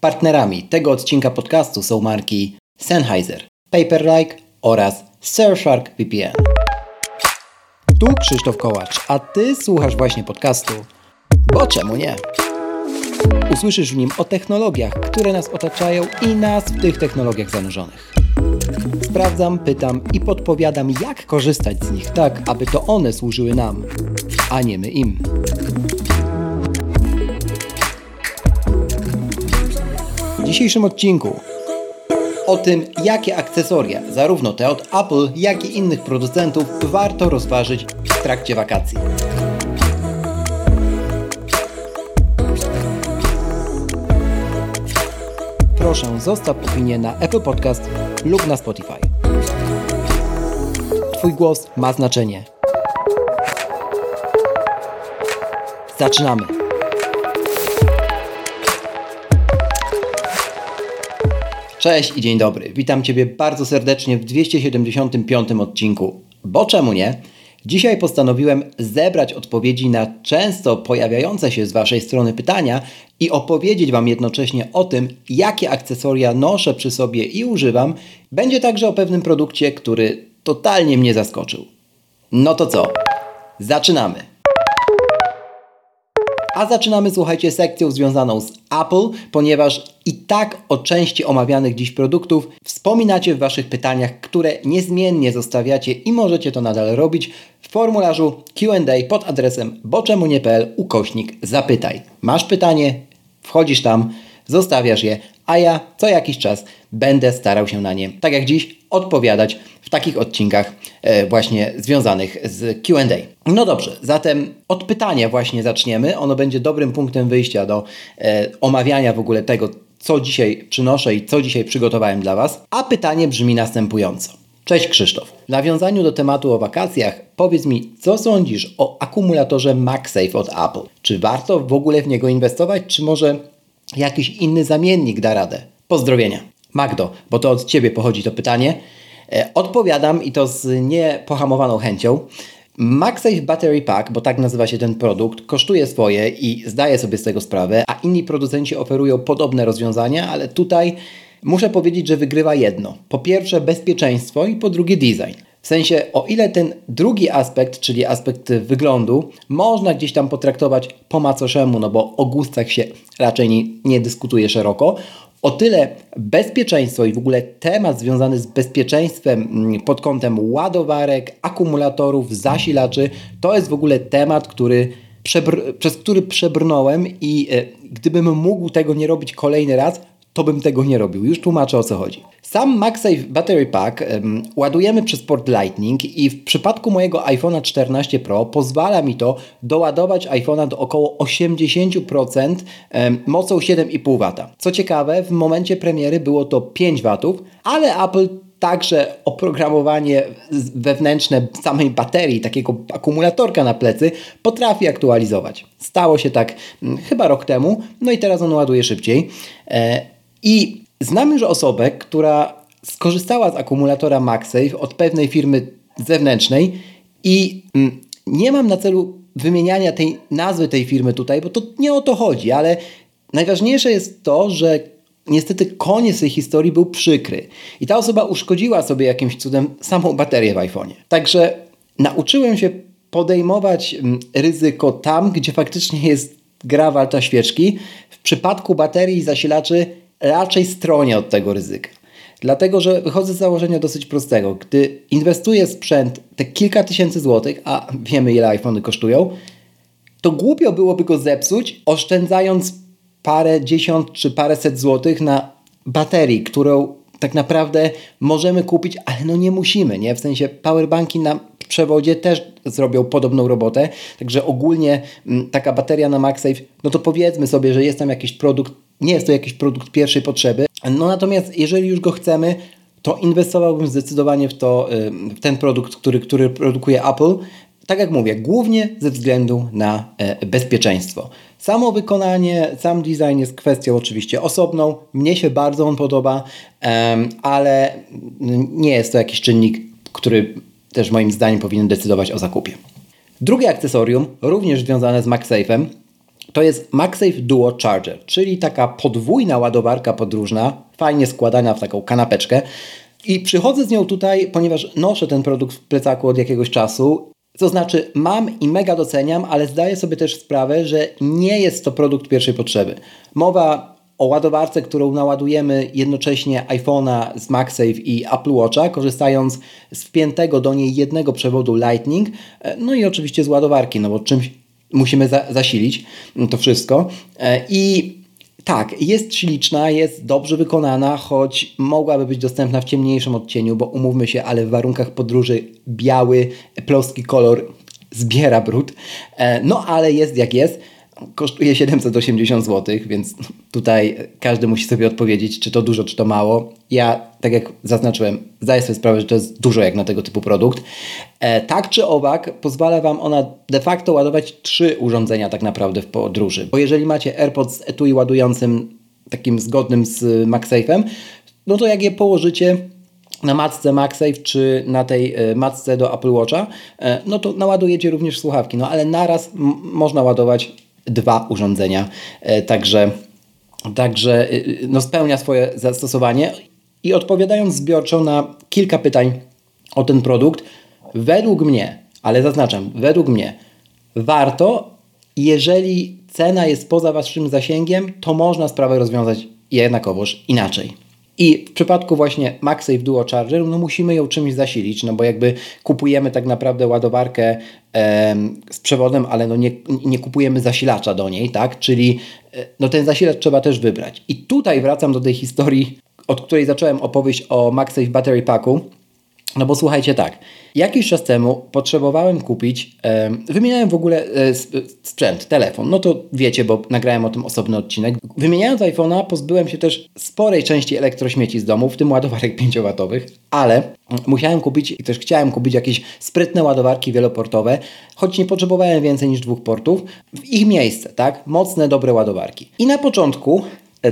Partnerami tego odcinka podcastu są marki Sennheiser, Paperlike oraz Surfshark VPN. Tu Krzysztof Kołacz, a Ty słuchasz właśnie podcastu, bo czemu nie? Usłyszysz w nim o technologiach, które nas otaczają i nas w tych technologiach zanurzonych. Sprawdzam, pytam i podpowiadam, jak korzystać z nich tak, aby to one służyły nam, a nie my im. Dzisiejszym odcinku o tym, jakie akcesoria, zarówno te od Apple, jak i innych producentów, warto rozważyć w trakcie wakacji. Proszę, zostaw opinię na Apple Podcast lub na Spotify. Twój głos ma znaczenie. Zaczynamy. Cześć i dzień dobry. Witam Ciebie bardzo serdecznie w 275 odcinku. Bo czemu nie? Dzisiaj postanowiłem zebrać odpowiedzi na często pojawiające się z Waszej strony pytania i opowiedzieć Wam jednocześnie o tym, jakie akcesoria noszę przy sobie i używam. Będzie także o pewnym produkcie, który totalnie mnie zaskoczył. No to co? Zaczynamy! A zaczynamy, słuchajcie, sekcją związaną z Apple, ponieważ i tak o części omawianych dziś produktów wspominacie w Waszych pytaniach, które niezmiennie zostawiacie i możecie to nadal robić w formularzu Q&A pod adresem boczemunie.pl ukośnik zapytaj. Masz pytanie? Wchodzisz tam, zostawiasz je, a ja co jakiś czas będę starał się na nie, tak jak dziś, odpowiadać w takich odcinkach e, właśnie związanych z QA. No dobrze, zatem od pytania właśnie zaczniemy. Ono będzie dobrym punktem wyjścia do e, omawiania w ogóle tego, co dzisiaj przynoszę i co dzisiaj przygotowałem dla Was. A pytanie brzmi następująco. Cześć Krzysztof. W nawiązaniu do tematu o wakacjach, powiedz mi, co sądzisz o akumulatorze MagSafe od Apple? Czy warto w ogóle w niego inwestować, czy może jakiś inny zamiennik da radę? Pozdrowienia. Magdo, bo to od Ciebie pochodzi to pytanie. E, odpowiadam i to z niepohamowaną chęcią. MagSafe Battery Pack, bo tak nazywa się ten produkt, kosztuje swoje i zdaję sobie z tego sprawę, a inni producenci oferują podobne rozwiązania, ale tutaj muszę powiedzieć, że wygrywa jedno. Po pierwsze bezpieczeństwo i po drugie design. W sensie, o ile ten drugi aspekt, czyli aspekt wyglądu, można gdzieś tam potraktować po macoszemu, no bo o gustach się raczej nie, nie dyskutuje szeroko, o tyle bezpieczeństwo i w ogóle temat związany z bezpieczeństwem mm, pod kątem ładowarek, akumulatorów, zasilaczy, to jest w ogóle temat, który przez który przebrnąłem i e, gdybym mógł tego nie robić kolejny raz, to bym tego nie robił. Już tłumaczę o co chodzi. Sam MagSafe Battery Pack um, ładujemy przez port Lightning i w przypadku mojego iPhone'a 14 Pro pozwala mi to doładować iPhone'a do około 80% um, mocą 7,5 W. Co ciekawe, w momencie premiery było to 5 W, ale Apple także oprogramowanie wewnętrzne samej baterii, takiego akumulatorka na plecy, potrafi aktualizować. Stało się tak chyba rok temu, no i teraz on ładuje szybciej. E, i znam już osobę, która skorzystała z akumulatora MagSafe od pewnej firmy zewnętrznej i mm, nie mam na celu wymieniania tej nazwy tej firmy tutaj, bo to nie o to chodzi, ale najważniejsze jest to, że niestety koniec tej historii był przykry. I ta osoba uszkodziła sobie jakimś cudem samą baterię w iPhone'ie. Także nauczyłem się podejmować mm, ryzyko tam, gdzie faktycznie jest gra walta świeczki. W przypadku baterii i zasilaczy raczej stronię od tego ryzyka. Dlatego, że wychodzę z założenia dosyć prostego. Gdy inwestuję sprzęt te kilka tysięcy złotych, a wiemy ile iPhony kosztują, to głupio byłoby go zepsuć, oszczędzając parę dziesiąt czy paręset złotych na baterii, którą tak naprawdę możemy kupić, ale no nie musimy, nie? W sensie powerbanki na przewodzie też zrobią podobną robotę, także ogólnie mm, taka bateria na MagSafe, no to powiedzmy sobie, że jest tam jakiś produkt nie jest to jakiś produkt pierwszej potrzeby. No natomiast jeżeli już go chcemy, to inwestowałbym zdecydowanie w, to, w ten produkt, który, który produkuje Apple. Tak jak mówię, głównie ze względu na e, bezpieczeństwo. Samo wykonanie, sam design jest kwestią oczywiście osobną. Mnie się bardzo on podoba, ale nie jest to jakiś czynnik, który też moim zdaniem powinien decydować o zakupie. Drugie akcesorium, również związane z MagSafe'em, to jest MagSafe Duo Charger, czyli taka podwójna ładowarka podróżna, fajnie składana w taką kanapeczkę. I przychodzę z nią tutaj, ponieważ noszę ten produkt w plecaku od jakiegoś czasu. To znaczy, mam i mega doceniam, ale zdaję sobie też sprawę, że nie jest to produkt pierwszej potrzeby. Mowa o ładowarce, którą naładujemy jednocześnie iPhone'a z MagSafe i Apple Watcha, korzystając z wpiętego do niej jednego przewodu Lightning, e, no i oczywiście z ładowarki, no bo czymś musimy za zasilić to wszystko. E, I tak, jest śliczna, jest dobrze wykonana, choć mogłaby być dostępna w ciemniejszym odcieniu, bo umówmy się, ale w warunkach podróży biały, ploski kolor zbiera brud. E, no ale jest jak jest kosztuje 780 zł, więc tutaj każdy musi sobie odpowiedzieć, czy to dużo, czy to mało. Ja, tak jak zaznaczyłem, zdaję sobie sprawę, że to jest dużo jak na tego typu produkt. E, tak czy owak, pozwala Wam ona de facto ładować trzy urządzenia tak naprawdę w podróży. Bo jeżeli macie AirPods z etui ładującym takim zgodnym z MagSafe'em, no to jak je położycie na matce MagSafe czy na tej e, matce do Apple Watcha, e, no to naładujecie również słuchawki. No ale naraz można ładować dwa urządzenia. E, także, także e, no spełnia swoje zastosowanie. I odpowiadając zbiorczo na kilka pytań o ten produkt, według mnie, ale zaznaczam, według mnie, warto, jeżeli cena jest poza Waszym zasięgiem, to można sprawę rozwiązać jednakowoż inaczej. I w przypadku właśnie MagSafe Duo Charger, no musimy ją czymś zasilić, no bo jakby kupujemy tak naprawdę ładowarkę z przewodem, ale no nie, nie kupujemy zasilacza do niej, tak? Czyli e, no ten zasilacz trzeba też wybrać. I tutaj wracam do tej historii, od której zacząłem opowieść o MagSafe Battery Packu, no bo słuchajcie tak, jakiś czas temu potrzebowałem kupić, e, wymieniałem w ogóle e, sprzęt, telefon, no to wiecie, bo nagrałem o tym osobny odcinek. Wymieniając iPhone'a pozbyłem się też sporej części elektrośmieci z domu, w tym ładowarek 5W, ale musiałem kupić i też chciałem kupić jakieś sprytne ładowarki wieloportowe, choć nie potrzebowałem więcej niż dwóch portów, w ich miejsce, tak? Mocne, dobre ładowarki. I na początku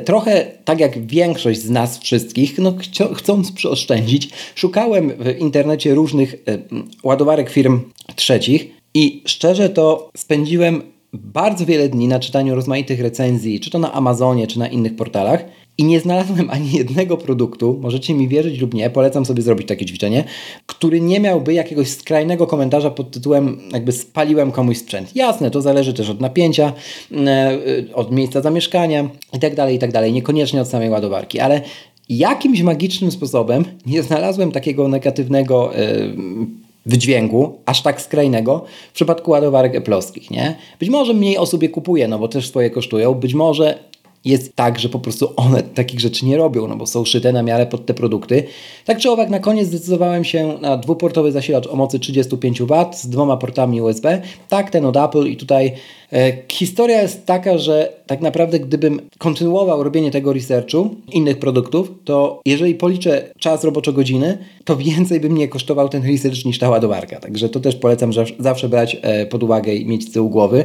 trochę tak jak większość z nas wszystkich, no, chcąc przeoszczędzić, szukałem w internecie różnych e, ładowarek firm trzecich i szczerze to spędziłem bardzo wiele dni na czytaniu rozmaitych recenzji, czy to na Amazonie, czy na innych portalach i nie znalazłem ani jednego produktu, możecie mi wierzyć lub nie, polecam sobie zrobić takie ćwiczenie, który nie miałby jakiegoś skrajnego komentarza pod tytułem jakby spaliłem komuś sprzęt. Jasne, to zależy też od napięcia, mm, e, od miejsca zamieszkania itd., tak itd., tak niekoniecznie od samej ładowarki, ale jakimś magicznym sposobem nie znalazłem takiego negatywnego yy, wydźwięku, aż tak skrajnego w przypadku ładowarek eplowskich, nie? Być może mniej osób je kupuje, no bo też swoje kosztują, być może jest tak, że po prostu one takich rzeczy nie robią, no bo są szyte na miarę pod te produkty. Tak czy owak, na koniec zdecydowałem się na dwuportowy zasilacz o mocy 35 W z dwoma portami USB. Tak, ten od Apple i tutaj e, historia jest taka, że tak naprawdę gdybym kontynuował robienie tego researchu, innych produktów, to jeżeli policzę czas roboczo-godziny, to więcej by mnie kosztował ten research niż ta ładowarka. Także to też polecam zawsze brać e, pod uwagę i mieć z tyłu głowy.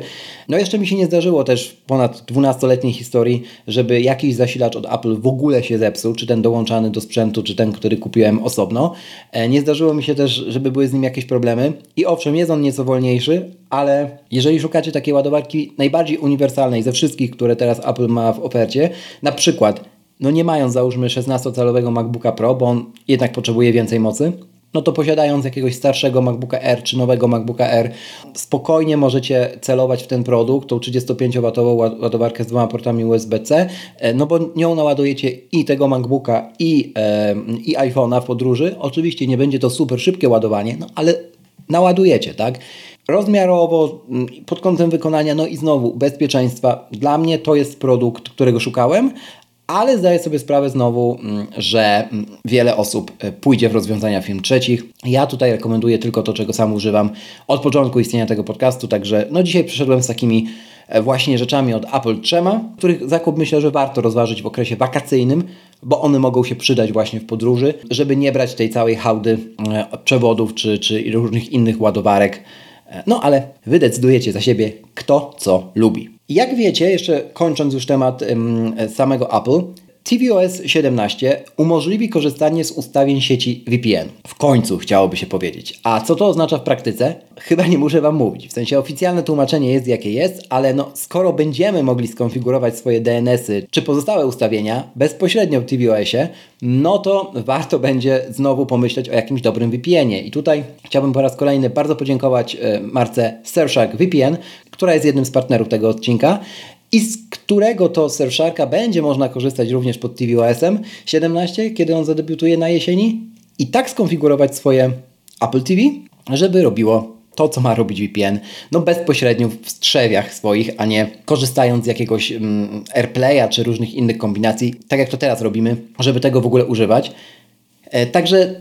No jeszcze mi się nie zdarzyło też w ponad 12-letniej historii, żeby jakiś zasilacz od Apple w ogóle się zepsuł, czy ten dołączany do sprzętu, czy ten, który kupiłem osobno. E, nie zdarzyło mi się też, żeby były z nim jakieś problemy. I owszem, jest on nieco wolniejszy, ale jeżeli szukacie takiej ładowarki najbardziej uniwersalnej ze wszystkich, które teraz Apple ma w ofercie, na przykład, no nie mając załóżmy 16-calowego MacBooka Pro, bo on jednak potrzebuje więcej mocy, no to posiadając jakiegoś starszego MacBooka R czy nowego MacBooka R, spokojnie możecie celować w ten produkt, tą 35W ładowarkę z dwoma portami USB-C, e, no bo nią naładujecie i tego MacBooka i, e, i iPhone'a w podróży. Oczywiście nie będzie to super szybkie ładowanie, no ale naładujecie, tak? Rozmiarowo, mm, pod kątem wykonania, no i znowu bezpieczeństwa. Dla mnie to jest produkt, którego szukałem, ale zdaję sobie sprawę znowu, mm, że mm, wiele osób e, pójdzie w rozwiązania firm trzecich. Ja tutaj rekomenduję tylko to, czego sam używam od początku istnienia tego podcastu, także no dzisiaj przyszedłem z takimi właśnie rzeczami od Apple trzema, których zakup myślę, że warto rozważyć w okresie wakacyjnym, bo one mogą się przydać właśnie w podróży, żeby nie brać tej całej hałdy e, przewodów czy, czy różnych innych ładowarek. No ale wy decydujecie za siebie, kto co lubi. Jak wiecie, jeszcze kończąc już temat samego Apple, tvOS 17 umożliwi korzystanie z ustawień sieci VPN. W końcu chciałoby się powiedzieć. A co to oznacza w praktyce? Chyba nie muszę Wam mówić. W sensie oficjalne tłumaczenie jest jakie jest, ale no, skoro będziemy mogli skonfigurować swoje DNS-y czy pozostałe ustawienia bezpośrednio w tvOSie, no to warto będzie znowu pomyśleć o jakimś dobrym VPN-ie. I tutaj chciałbym po raz kolejny bardzo podziękować e, marce Surfshark VPN, która jest jednym z partnerów tego odcinka i z którego to Surfsharka będzie można korzystać również pod tvOS-em 17, kiedy on zadebiutuje na jesieni? I tak skonfigurować swoje Apple TV, żeby robiło to, co ma robić VPN, no bezpośrednio w strzewiach swoich, a nie korzystając z jakiegoś mm, AirPlaya czy różnych innych kombinacji, tak jak to teraz robimy, żeby tego w ogóle używać. E, także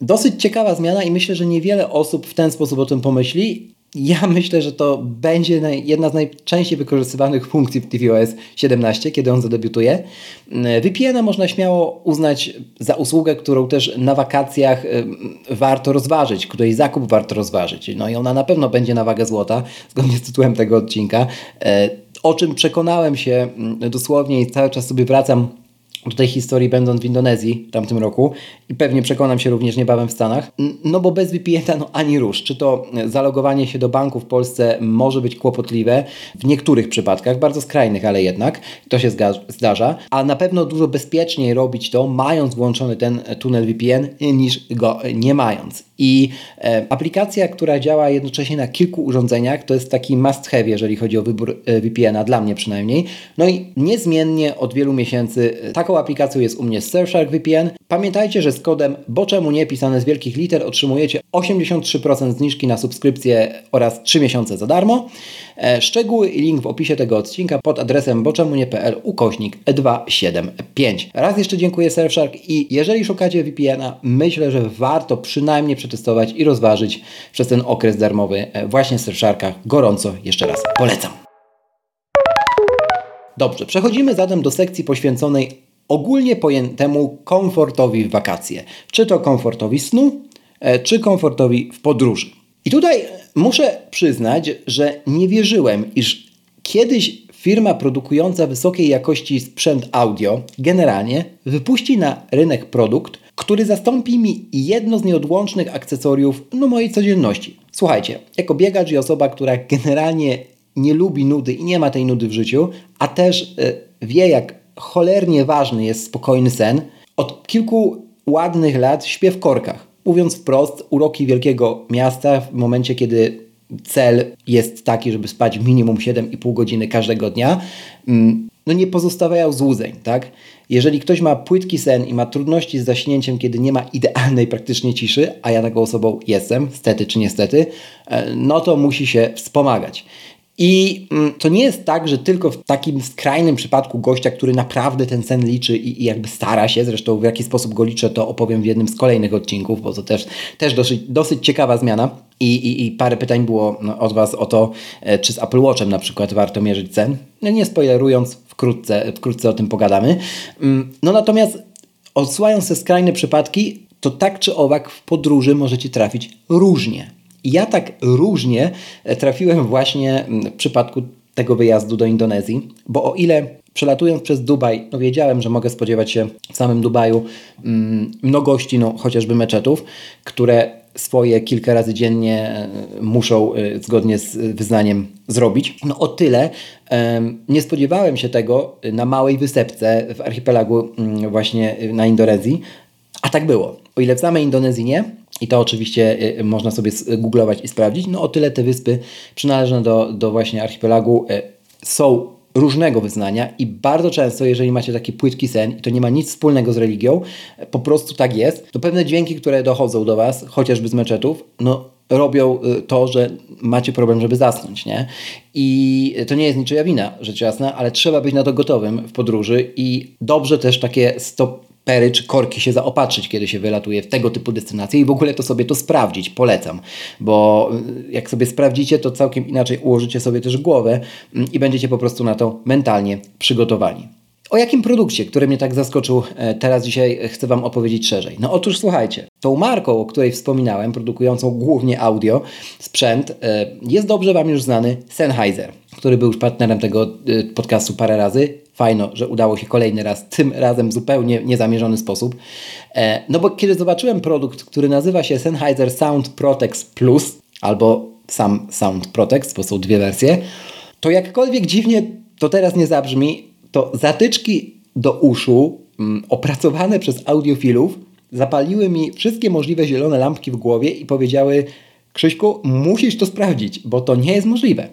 dosyć ciekawa zmiana i myślę, że niewiele osób w ten sposób o tym pomyśli, ja myślę, że to będzie jedna z najczęściej wykorzystywanych funkcji w tvOS 17, kiedy on zadebiutuje. Mm, VPN-a można śmiało uznać za usługę, którą też na wakacjach warto rozważyć, której zakup warto rozważyć. No i ona na pewno będzie na wagę złota, zgodnie z tytułem tego odcinka. E, o czym przekonałem się mm, dosłownie i cały czas sobie wracam do tej historii będąc w Indonezji w tamtym roku i pewnie przekonam się również niebawem w Stanach. No bo bez VPN-a no ani rusz. Czy to zalogowanie się do banku w Polsce może być kłopotliwe w niektórych przypadkach, bardzo skrajnych, ale jednak to się zdarza, a na pewno dużo bezpieczniej robić to mając włączony ten tunel VPN niż go nie mając. I e, aplikacja, która działa jednocześnie na kilku urządzeniach, to jest taki must have, jeżeli chodzi o wybór e, VPN-a, dla mnie przynajmniej. No i niezmiennie od wielu miesięcy e, taką aplikacją jest u mnie Surfshark VPN. Pamiętajcie, że z kodem bo czemu nie pisane z wielkich liter otrzymujecie 83% zniżki na subskrypcję oraz 3 miesiące za darmo. E, szczegóły i link w opisie tego odcinka pod adresem boczemunie.pl ukośnik 275. Raz jeszcze dziękuję Surfshark i jeżeli szukacie VPN-a, myślę, że warto przynajmniej przetestować i rozważyć przez ten okres darmowy e, właśnie Surfsharka. Gorąco jeszcze raz polecam. Dobrze, przechodzimy zatem do sekcji poświęconej ogólnie pojętemu komfortowi w wakacje. Czy to komfortowi snu, e, czy komfortowi w podróży. I tutaj muszę przyznać, że nie wierzyłem, iż kiedyś firma produkująca wysokiej jakości sprzęt audio generalnie wypuści na rynek produkt, który zastąpi mi jedno z nieodłącznych akcesoriów no, mojej codzienności. Słuchajcie, jako biegacz i osoba, która generalnie nie lubi nudy i nie ma tej nudy w życiu, a też y, wie, jak cholernie ważny jest spokojny sen, od kilku ładnych lat śpię w korkach. Mówiąc wprost, uroki wielkiego miasta w momencie, kiedy cel jest taki, żeby spać minimum 7,5 godziny każdego dnia, mm, no nie pozostawiają złudzeń, tak? Jeżeli ktoś ma płytki sen i ma trudności z zaśnięciem, kiedy nie ma idealnej praktycznie ciszy, a ja taką osobą jestem, stety czy niestety, e, no to musi się wspomagać. I mm, to nie jest tak, że tylko w takim skrajnym przypadku gościa, który naprawdę ten sen liczy i, i, jakby stara się, zresztą w jaki sposób go liczę, to opowiem w jednym z kolejnych odcinków, bo to też, też dosyć, dosyć ciekawa zmiana. I, i, I parę pytań było no, od Was o to, e, czy z Apple Watchem na przykład warto mierzyć sen. No, nie spoilerując, wkrótce, wkrótce o tym pogadamy. Mm, no natomiast odsyłając te skrajne przypadki, to tak czy owak w podróży możecie trafić różnie. I ja tak różnie e, trafiłem właśnie w przypadku tego wyjazdu do Indonezji, bo o ile przelatując przez Dubaj, no wiedziałem, że mogę spodziewać się w samym Dubaju mm, mnogości, no chociażby meczetów, które swoje kilka razy dziennie e, muszą e, zgodnie z wyznaniem zrobić. No o tyle nie spodziewałem się tego na małej wysepce w archipelagu mm, właśnie na Indonezji, a tak było. O ile w samej Indonezji nie, i to oczywiście y, można sobie googlować i sprawdzić. No o tyle te wyspy przynależne do, do właśnie archipelagu y, są różnego wyznania i bardzo często, jeżeli macie taki płytki sen i to nie ma nic wspólnego z religią, po prostu tak jest, to pewne dźwięki, które dochodzą do Was, chociażby z meczetów, no robią y, to, że macie problem, żeby zasnąć, nie? I to nie jest niczyja wina, rzecz jasna, ale trzeba być na to gotowym w podróży i dobrze też takie stop pery czy korki się zaopatrzyć, kiedy się wylatuje w tego typu destynacje i w ogóle to sobie to sprawdzić. Polecam, bo y, jak sobie sprawdzicie, to całkiem inaczej ułożycie sobie też głowę mm, i będziecie po prostu na to mentalnie przygotowani. O jakim produkcie, który mnie tak zaskoczył, e, teraz dzisiaj chcę Wam opowiedzieć szerzej. No otóż słuchajcie, tą marką, o której wspominałem, produkującą głównie audio, sprzęt, e, jest dobrze Wam już znany Sennheiser, który był już partnerem tego e, podcastu parę razy. Fajno, że udało się kolejny raz, tym razem w zupełnie niezamierzony sposób. E, no bo kiedy zobaczyłem produkt, który nazywa się Sennheiser Sound Protex Plus, albo sam Sound Protex, bo są dwie wersje, to jakkolwiek dziwnie to teraz nie zabrzmi, to zatyczki do uszu mm, opracowane przez audiofilów zapaliły mi wszystkie możliwe zielone lampki w głowie i powiedziały Krzyśku, musisz to sprawdzić, bo to nie jest możliwe.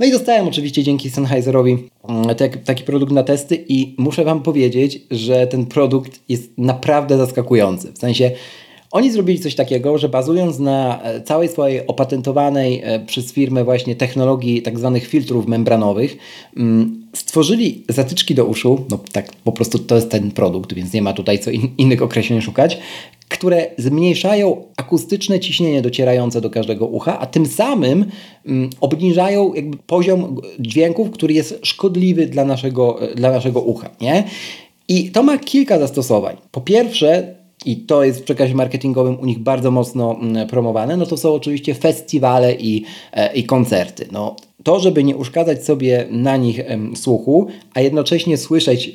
No i dostałem oczywiście dzięki Sennheiserowi mm, taki produkt na testy i muszę Wam powiedzieć, że ten produkt jest naprawdę zaskakujący. W sensie oni zrobili coś takiego, że bazując na e, całej swojej opatentowanej e, przez firmę właśnie technologii tak zwanych filtrów membranowych, mm, stworzyli zatyczki do uszu, no tak po prostu to jest ten produkt, więc nie ma tutaj co in, innych określeń szukać, które zmniejszają akustyczne ciśnienie docierające do każdego ucha, a tym samym mm, obniżają jakby poziom dźwięków, który jest szkodliwy dla naszego, e, dla naszego ucha. Nie? I to ma kilka zastosowań. Po pierwsze, i to jest w przekazie marketingowym u nich bardzo mocno mm, promowane, no to są oczywiście festiwale i, e, i koncerty. No, to, żeby nie uszkadzać sobie na nich słuchu, a jednocześnie słyszeć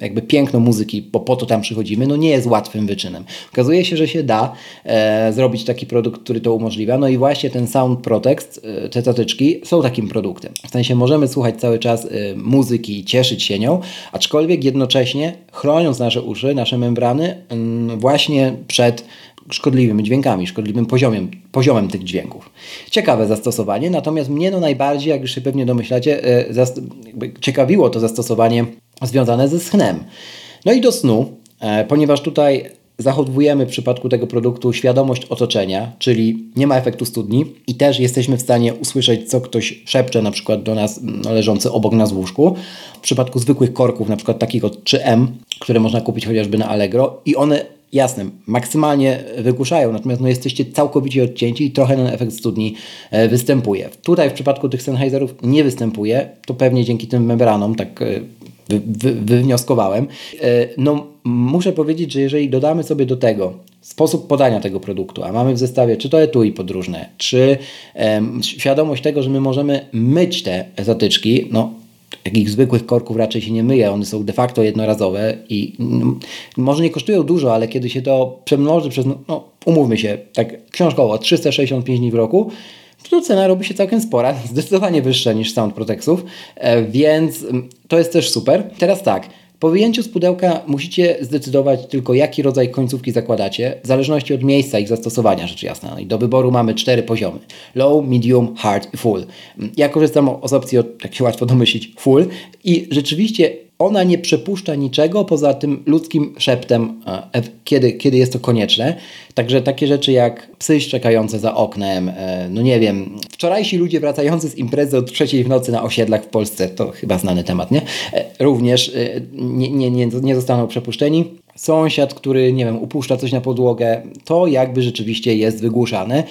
jakby piękno muzyki, bo po to tam przychodzimy, no nie jest łatwym wyczynem. Okazuje się, że się da e, zrobić taki produkt, który to umożliwia. No i właśnie ten Sound Protect, e, te zatyczki są takim produktem. W sensie możemy słuchać cały czas e, muzyki i cieszyć się nią, aczkolwiek jednocześnie chroniąc nasze uszy, nasze membrany właśnie przed szkodliwymi dźwiękami, szkodliwym poziomem, poziomem tych dźwięków. Ciekawe zastosowanie, natomiast mnie no najbardziej, jak już się pewnie domyślacie, e, ciekawiło to zastosowanie związane ze snem. No i do snu, e, ponieważ tutaj zachowujemy w przypadku tego produktu świadomość otoczenia, czyli nie ma efektu studni i też jesteśmy w stanie usłyszeć, co ktoś szepcze na przykład do nas no, leżący obok nas w łóżku. W przypadku zwykłych korków, na przykład takich od 3M, które można kupić chociażby na Allegro i one jasne, maksymalnie wygłuszają, natomiast no, jesteście całkowicie odcięci i trochę ten efekt studni e, występuje. Tutaj w przypadku tych Sennheiserów nie występuje, to pewnie dzięki tym membranom, tak e, wy, wy, wywnioskowałem. E, no, muszę powiedzieć, że jeżeli dodamy sobie do tego sposób podania tego produktu, a mamy w zestawie czy to etui podróżne, czy świadomość tego, że my możemy myć te zatyczki, no takich zwykłych korków raczej się nie myje, one są de facto jednorazowe i no, może nie kosztują dużo, ale kiedy się to przemnoży przez, no umówmy się, tak książkowo 365 dni w roku, to cena robi się całkiem spora, zdecydowanie wyższa niż Sound Protexów, e, więc to jest też super. Teraz tak, po wyjęciu z pudełka musicie zdecydować tylko, jaki rodzaj końcówki zakładacie, w zależności od miejsca ich zastosowania, rzecz jasna. I do wyboru mamy cztery poziomy: low, medium, hard i full. Ja korzystam z opcji, jak się łatwo domyślić, full i rzeczywiście ona nie przepuszcza niczego poza tym ludzkim szeptem, e, kiedy, kiedy jest to konieczne. Także takie rzeczy jak psy szczekające za oknem, e, no nie wiem, wczorajsi ludzie wracający z imprezy od trzeciej w nocy na osiedlach w Polsce, to chyba znany temat, nie? E, również nie, nie, nie, nie zostaną przepuszczeni. Sąsiad, który, nie wiem, upuszcza coś na podłogę, to jakby rzeczywiście jest wygłuszane.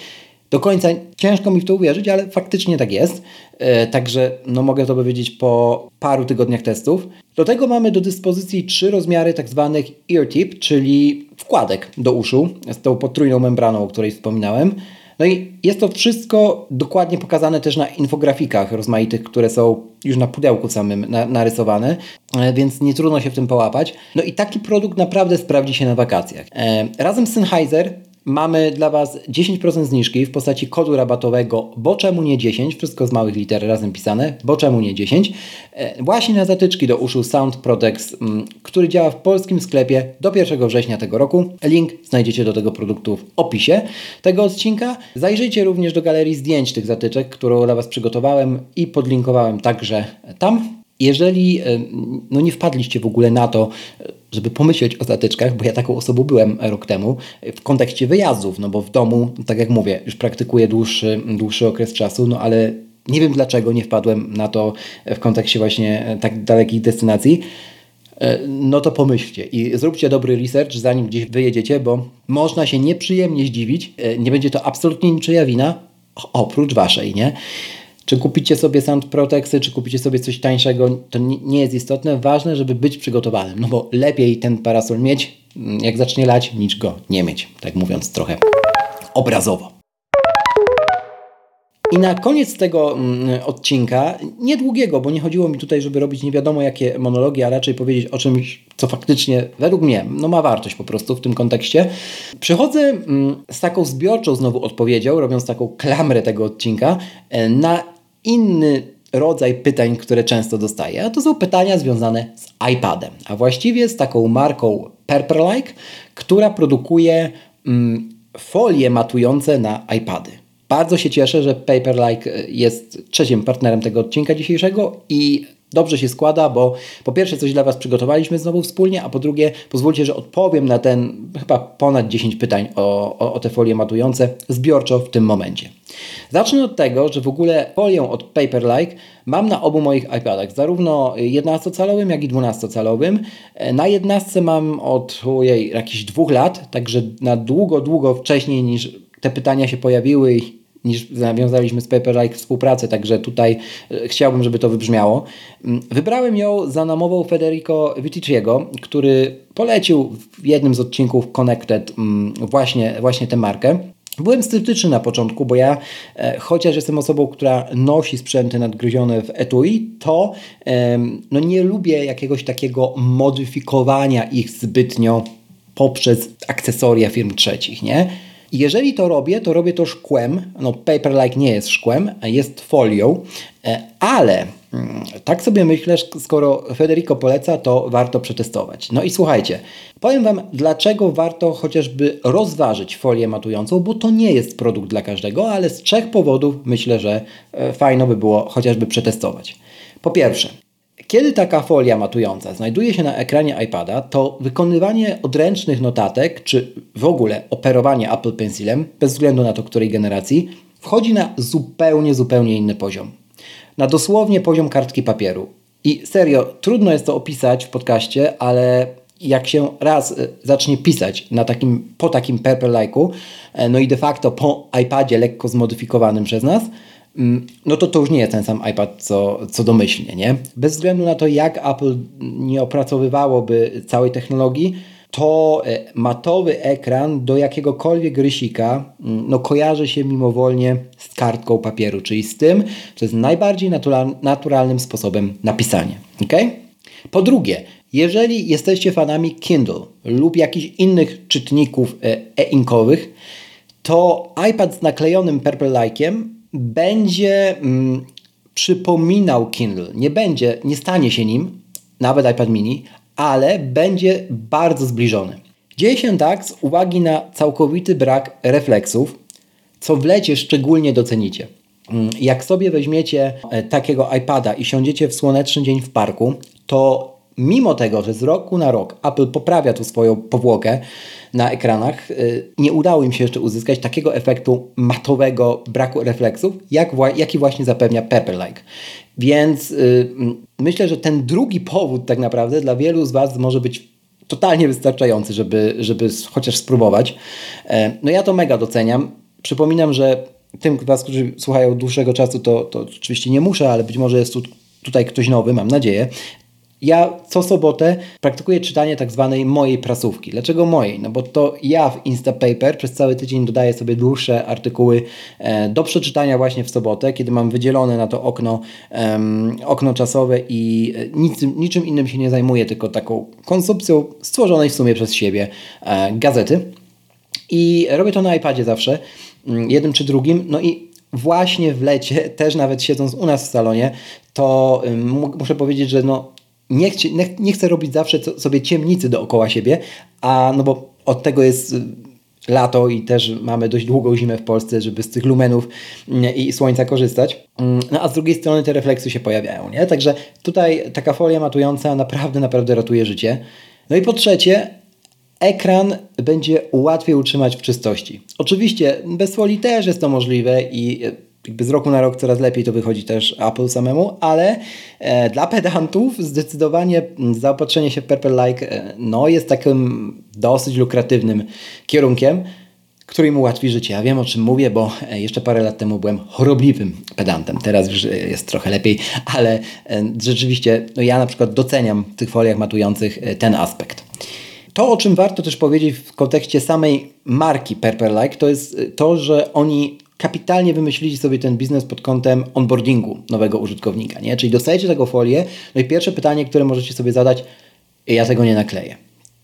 Do końca ciężko mi w to uwierzyć, ale faktycznie tak jest. E, także no, mogę to powiedzieć po paru tygodniach testów. Do tego mamy do dyspozycji trzy rozmiary tak zwanych ear tip, czyli wkładek do uszu z tą potrójną membraną, o której wspominałem. No i jest to wszystko dokładnie pokazane też na infografikach rozmaitych, które są już na pudełku samym na, narysowane, e, więc nie trudno się w tym połapać. No i taki produkt naprawdę sprawdzi się na wakacjach. E, razem z Sennheiser mamy dla Was 10% zniżki w postaci kodu rabatowego, bo czemu nie 10, wszystko z małych liter razem pisane, bo czemu nie 10, e, właśnie na zatyczki do uszu Sound Protex, mm, który działa w polskim sklepie do 1 września tego roku. Link znajdziecie do tego produktu w opisie tego odcinka. Zajrzyjcie również do galerii zdjęć tych zatyczek, którą dla Was przygotowałem i podlinkowałem także tam. Jeżeli e, no nie wpadliście w ogóle na to, żeby pomyśleć o zatyczkach, bo ja taką osobą byłem rok temu, w kontekście wyjazdów, no bo w domu, tak jak mówię, już praktykuję dłuższy, dłuższy okres czasu, no ale nie wiem dlaczego nie wpadłem na to w kontekście właśnie e, tak dalekich destynacji. E, no to pomyślcie i zróbcie dobry research, zanim gdzieś wyjedziecie, bo można się nieprzyjemnie zdziwić. Nie będzie to absolutnie niczyja wina, oprócz waszej, nie? Czy kupicie sobie Sound Protexy, czy kupicie sobie coś tańszego, to nie jest istotne. Ważne, żeby być przygotowanym, no bo lepiej ten parasol mieć, mm, jak zacznie lać, niż go nie mieć. Tak mówiąc trochę obrazowo. I na koniec tego mm, odcinka, niedługiego, bo nie chodziło mi tutaj, żeby robić nie wiadomo jakie monologi, a raczej powiedzieć o czymś, co faktycznie według mnie no, ma wartość po prostu w tym kontekście. Przychodzę mm, z taką zbiorczą znowu odpowiedzią, robiąc taką klamrę tego odcinka, e, na inny rodzaj pytań, które często dostaję, a to są pytania związane z iPadem, a właściwie z taką marką Purple-like, która produkuje mm, folie matujące na iPady. Bardzo się cieszę, że Paperlike e, jest trzecim partnerem tego odcinka dzisiejszego i dobrze się składa, bo po pierwsze coś dla Was przygotowaliśmy znowu wspólnie, a po drugie pozwólcie, że odpowiem na ten chyba ponad 10 pytań o, o, o te folie matujące zbiorczo w tym momencie. Zacznę od tego, że w ogóle folię od Paperlike mam na obu moich iPadach, zarówno 11-calowym, jak i 12-calowym. E, na 11 mam od ojej, jakichś dwóch lat, także na długo, długo wcześniej niż te pytania się pojawiły niż nawiązaliśmy z Paperlike współpracę, także tutaj e, chciałbym, żeby to wybrzmiało. Mm, wybrałem ją za namową Federico Viticiego, który polecił w jednym z odcinków Connected mm, właśnie, właśnie tę markę. Byłem sceptyczny na początku, bo ja, e, chociaż jestem osobą, która nosi sprzęty nadgryzione w etui, to e, no nie lubię jakiegoś takiego modyfikowania ich zbytnio poprzez akcesoria firm trzecich, nie? Jeżeli to robię, to robię to szkłem. No, Paperlike nie jest szkłem, jest folią, e, ale mm, tak sobie myślę, skoro Federico poleca, to warto przetestować. No i słuchajcie, powiem Wam, dlaczego warto chociażby rozważyć folię matującą, bo to nie jest produkt dla każdego, ale z trzech powodów myślę, że e, fajno by było chociażby przetestować. Po pierwsze, kiedy taka folia matująca znajduje się na ekranie iPada, to wykonywanie odręcznych notatek, czy w ogóle operowanie Apple Pencilem, bez względu na to, której generacji, wchodzi na zupełnie, zupełnie inny poziom. Na dosłownie poziom kartki papieru. I serio, trudno jest to opisać w podcaście, ale jak się raz e, zacznie pisać na takim, po takim Purple Like'u, e, no i de facto po iPadzie lekko zmodyfikowanym przez nas, no to to już nie jest ten sam iPad co, co domyślnie, nie? Bez względu na to, jak Apple nie opracowywałoby całej technologii, to e, matowy ekran do jakiegokolwiek rysika mm, no, kojarzy się mimowolnie z kartką papieru, czyli z tym, co jest najbardziej natural, naturalnym sposobem napisania. Okay? Po drugie, jeżeli jesteście fanami Kindle lub jakichś innych czytników e, e-inkowych, to iPad z naklejonym Purple Like'iem będzie mm, przypominał Kindle. Nie będzie, nie stanie się nim, nawet iPad mini, ale będzie bardzo zbliżony. Dzieje się tak z uwagi na całkowity brak refleksów, co w lecie szczególnie docenicie. Mm, jak sobie weźmiecie e, takiego iPada i siądziecie w słoneczny dzień w parku, to mimo tego, że z roku na rok Apple poprawia tu swoją powłokę na ekranach, y, nie udało im się jeszcze uzyskać takiego efektu matowego braku refleksów, jak, jaki właśnie zapewnia Pepperlike. Więc yy, myślę, że ten drugi powód tak naprawdę dla wielu z Was może być totalnie wystarczający, żeby, żeby chociaż spróbować. E, no ja to mega doceniam. Przypominam, że tym z Was, którzy słuchają dłuższego czasu, to, to oczywiście nie muszę, ale być może jest tu tutaj ktoś nowy, mam nadzieję. Ja co sobotę praktykuję czytanie tak zwanej mojej prasówki. Dlaczego mojej? No bo to ja w Instapaper przez cały tydzień dodaję sobie dłuższe artykuły e, do przeczytania właśnie w sobotę, kiedy mam wydzielone na to okno, um, okno czasowe i e, nic, niczym innym się nie zajmuję, tylko taką konsumpcją stworzonej w sumie przez siebie e, gazety. I robię to na iPadzie zawsze, mm, jednym czy drugim. No i właśnie w lecie, też nawet siedząc u nas w salonie, to muszę powiedzieć, że no, nie, chci, nie, nie chcę robić zawsze sobie ciemnicy dookoła siebie, a no bo od tego jest y, lato i też mamy dość długą zimę w Polsce, żeby z tych lumenów mm, i słońca korzystać. Mm, no a z drugiej strony te refleksy się pojawiają, nie? Także tutaj taka folia matująca naprawdę, naprawdę ratuje życie. No i po trzecie, ekran będzie łatwiej utrzymać w czystości. Oczywiście bez folii też jest to możliwe i y, jakby z roku na rok coraz lepiej to wychodzi też Apple samemu, ale e, dla pedantów zdecydowanie zaopatrzenie się w Purple Like e, no, jest takim dosyć lukratywnym kierunkiem, który im ułatwi życie. Ja wiem o czym mówię, bo e, jeszcze parę lat temu byłem chorobliwym pedantem. Teraz już e, jest trochę lepiej, ale e, rzeczywiście no ja na przykład doceniam w tych foliach matujących ten aspekt. To, o czym warto też powiedzieć w kontekście samej marki Purple Like, to jest to, że oni kapitalnie wymyślili sobie ten biznes pod kątem onboardingu nowego użytkownika, nie? Czyli dostajecie tego folię, no i pierwsze pytanie, które możecie sobie zadać, ja tego nie nakleję.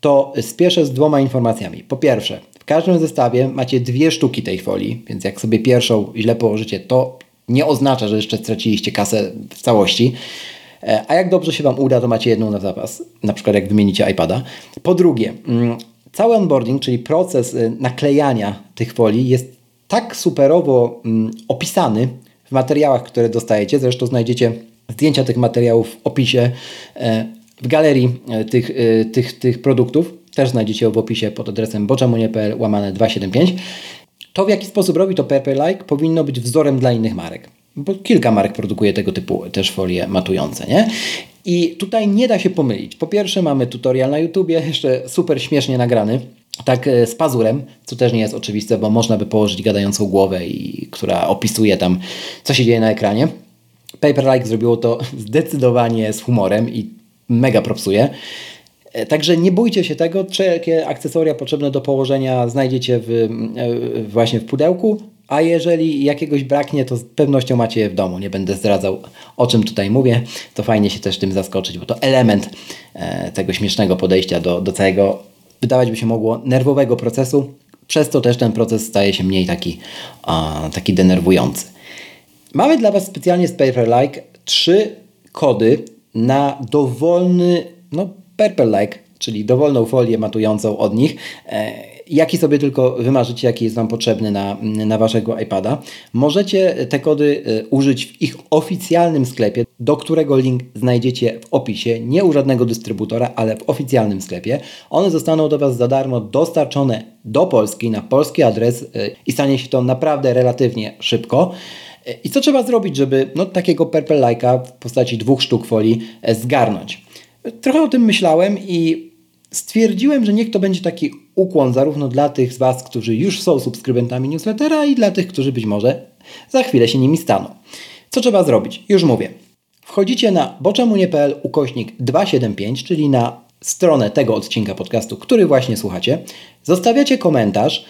To spieszę z dwoma informacjami. Po pierwsze, w każdym zestawie macie dwie sztuki tej folii, więc jak sobie pierwszą źle położycie, to nie oznacza, że jeszcze straciliście kasę w całości. E, a jak dobrze się Wam uda, to macie jedną na zapas, na przykład jak wymienicie iPada. Po drugie, mm, cały onboarding, czyli proces y, naklejania tych folii jest tak superowo mm, opisany w materiałach, które dostajecie. Zresztą znajdziecie zdjęcia tych materiałów w opisie e, w galerii e, tych, tych, tych produktów. Też znajdziecie w opisie pod adresem boczamunie.pl łamane 275. To w jaki sposób robi to Like powinno być wzorem dla innych marek. Bo kilka marek produkuje tego typu też folie matujące, nie? I tutaj nie da się pomylić. Po pierwsze mamy tutorial na YouTubie, jeszcze super śmiesznie nagrany, tak e, z pazurem, co też nie jest oczywiste, bo można by położyć gadającą głowę, i, która opisuje tam, co się dzieje na ekranie. Paperlike zrobiło to zdecydowanie z humorem i mega propsuje. E, także nie bójcie się tego, wszelkie akcesoria potrzebne do położenia znajdziecie w, e, właśnie w pudełku, a jeżeli jakiegoś braknie, to z pewnością macie je w domu. Nie będę zdradzał, o czym tutaj mówię. To fajnie się też tym zaskoczyć, bo to element tego śmiesznego podejścia do, do całego, wydawać by się mogło, nerwowego procesu. Przez to też ten proces staje się mniej taki, a, taki denerwujący. Mamy dla Was specjalnie z Paperlike trzy kody na dowolny, no Paperlike, czyli dowolną folię matującą od nich. E, jaki sobie tylko wymarzycie, jaki jest Wam potrzebny na, na Waszego iPada. Możecie te kody e, użyć w ich oficjalnym sklepie, do którego link znajdziecie w opisie, nie u żadnego dystrybutora, ale w oficjalnym sklepie. One zostaną do Was za darmo dostarczone do Polski, na polski adres e, i stanie się to naprawdę relatywnie szybko. E, I co trzeba zrobić, żeby no, takiego Purple Like'a w postaci dwóch sztuk folii zgarnąć? Trochę o tym myślałem i stwierdziłem, że niech to będzie taki ukłon zarówno dla tych z Was, którzy już są subskrybentami newslettera i dla tych, którzy być może za chwilę się nimi staną. Co trzeba zrobić? Już mówię. Wchodzicie na boczemunie.pl ukośnik 275, czyli na stronę tego odcinka podcastu, który właśnie słuchacie. Zostawiacie komentarz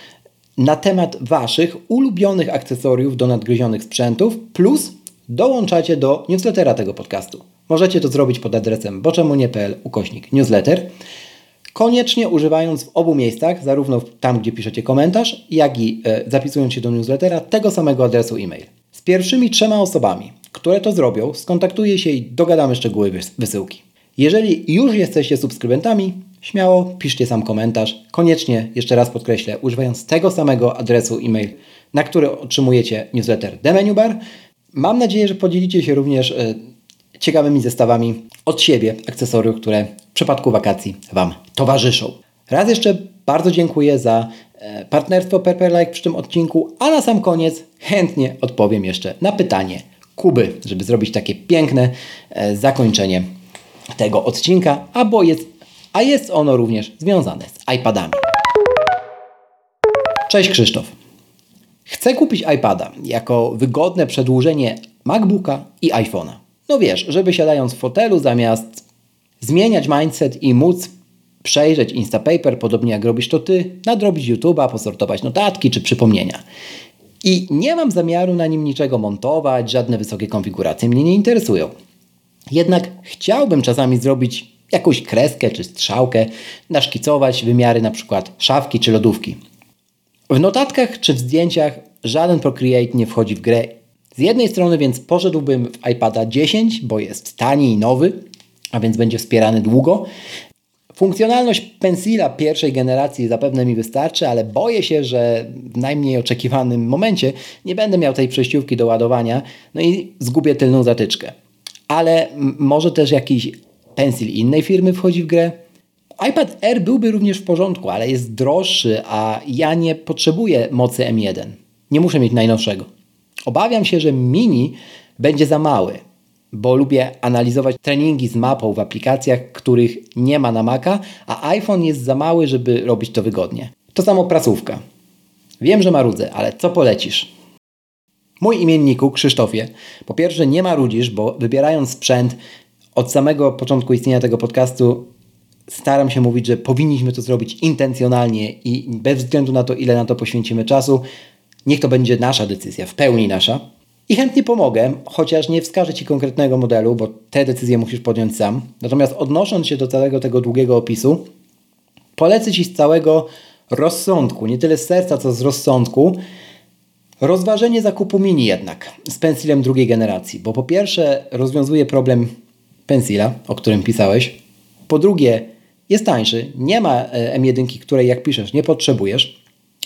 na temat Waszych ulubionych akcesoriów do nadgryzionych sprzętów plus dołączacie do newslettera tego podcastu. Możecie to zrobić pod adresem boczemunie.pl ukośnik newsletter koniecznie używając w obu miejscach, zarówno tam, gdzie piszecie komentarz, jak i e, zapisując się do newslettera, tego samego adresu e-mail. Z pierwszymi trzema osobami, które to zrobią, skontaktuję się i dogadamy szczegóły wysyłki. Jeżeli już jesteście subskrybentami, śmiało piszcie sam komentarz. Koniecznie, jeszcze raz podkreślę, używając tego samego adresu e-mail, na który otrzymujecie newsletter The Menu Bar. Mam nadzieję, że podzielicie się również e, ciekawymi zestawami od siebie akcesoriów, które w przypadku wakacji Wam towarzyszą. Raz jeszcze bardzo dziękuję za e, partnerstwo Like w tym odcinku, a na sam koniec chętnie odpowiem jeszcze na pytanie Kuby, żeby zrobić takie piękne e, zakończenie tego odcinka, a, bo jest, a jest ono również związane z iPadami. Cześć Krzysztof. Chcę kupić iPada jako wygodne przedłużenie MacBooka i iPhone'a. No wiesz, żeby siadając w fotelu zamiast zmieniać mindset i móc przejrzeć Instapaper, podobnie jak robisz to ty, nadrobić YouTube'a, posortować notatki czy przypomnienia. I nie mam zamiaru na nim niczego montować, żadne wysokie konfiguracje mnie nie interesują. Jednak chciałbym czasami zrobić jakąś kreskę czy strzałkę, naszkicować wymiary na przykład szafki czy lodówki. W notatkach czy w zdjęciach żaden Procreate nie wchodzi w grę z jednej strony więc poszedłbym w iPada 10, bo jest tani i nowy, a więc będzie wspierany długo. Funkcjonalność Pencila pierwszej generacji zapewne mi wystarczy, ale boję się, że w najmniej oczekiwanym momencie nie będę miał tej przejściówki do ładowania, no i zgubię tylną zatyczkę. Ale może też jakiś Pencil innej firmy wchodzi w grę? iPad Air byłby również w porządku, ale jest droższy, a ja nie potrzebuję mocy M1. Nie muszę mieć najnowszego. Obawiam się, że mini będzie za mały, bo lubię analizować treningi z mapą w aplikacjach, których nie ma na Maca, a iPhone jest za mały, żeby robić to wygodnie. To samo prasówka. Wiem, że marudzę, ale co polecisz? Mój imienniku, Krzysztofie, po pierwsze nie marudzisz, bo wybierając sprzęt od samego początku istnienia tego podcastu staram się mówić, że powinniśmy to zrobić intencjonalnie i bez względu na to, ile na to poświęcimy czasu, Niech to będzie nasza decyzja, w pełni nasza. I chętnie pomogę, chociaż nie wskażę Ci konkretnego modelu, bo te decyzje musisz podjąć sam. Natomiast odnosząc się do całego tego długiego opisu, polecę Ci z całego rozsądku, nie tyle z serca, co z rozsądku, rozważenie zakupu mini jednak z pensilem drugiej generacji, bo po pierwsze rozwiązuje problem pensila, o którym pisałeś, po drugie jest tańszy, nie ma e, M1, której jak piszesz nie potrzebujesz,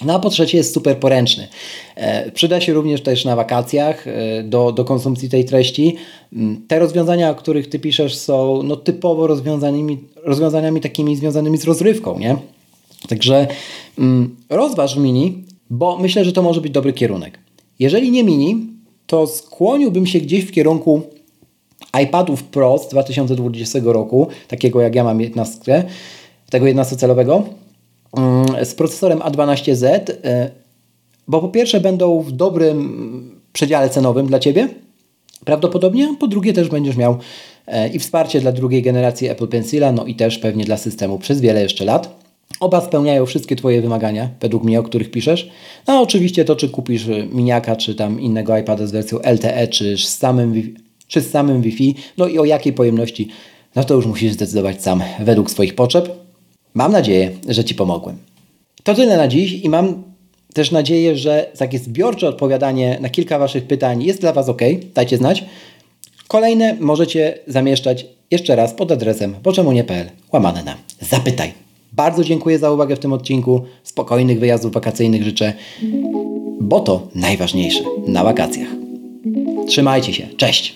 no a po trzecie jest super poręczny. E, przyda się również też na wakacjach e, do, do konsumpcji tej treści. Mm, te rozwiązania, o których Ty piszesz są no, typowo rozwiązaniami, rozwiązaniami takimi związanymi z rozrywką, nie? Także mm, rozważ mini, bo myślę, że to może być dobry kierunek. Jeżeli nie mini, to skłoniłbym się gdzieś w kierunku iPadów Pro z 2020 roku, takiego jak ja mam 11, tego 11-calowego, mm, z procesorem A12Z, e, bo po pierwsze będą w dobrym przedziale cenowym dla Ciebie, prawdopodobnie, po drugie też będziesz miał e, i wsparcie dla drugiej generacji Apple Pencila, no i też pewnie dla systemu przez wiele jeszcze lat. Oba spełniają wszystkie Twoje wymagania, według mnie, o których piszesz. No oczywiście to, czy kupisz miniaka, czy tam innego iPada z wersją LTE, czy z samym, czy z samym Wi-Fi, no i o jakiej pojemności, no to już musisz zdecydować sam według swoich potrzeb. Mam nadzieję, że Ci pomogłem. To tyle na dziś i mam też nadzieję, że takie zbiorcze odpowiadanie na kilka Waszych pytań jest dla Was ok. Dajcie znać. Kolejne możecie zamieszczać jeszcze raz pod adresem boczemunie.pl łamane na zapytaj. Bardzo dziękuję za uwagę w tym odcinku. Spokojnych wyjazdów wakacyjnych życzę, bo to najważniejsze na wakacjach. Trzymajcie się. Cześć!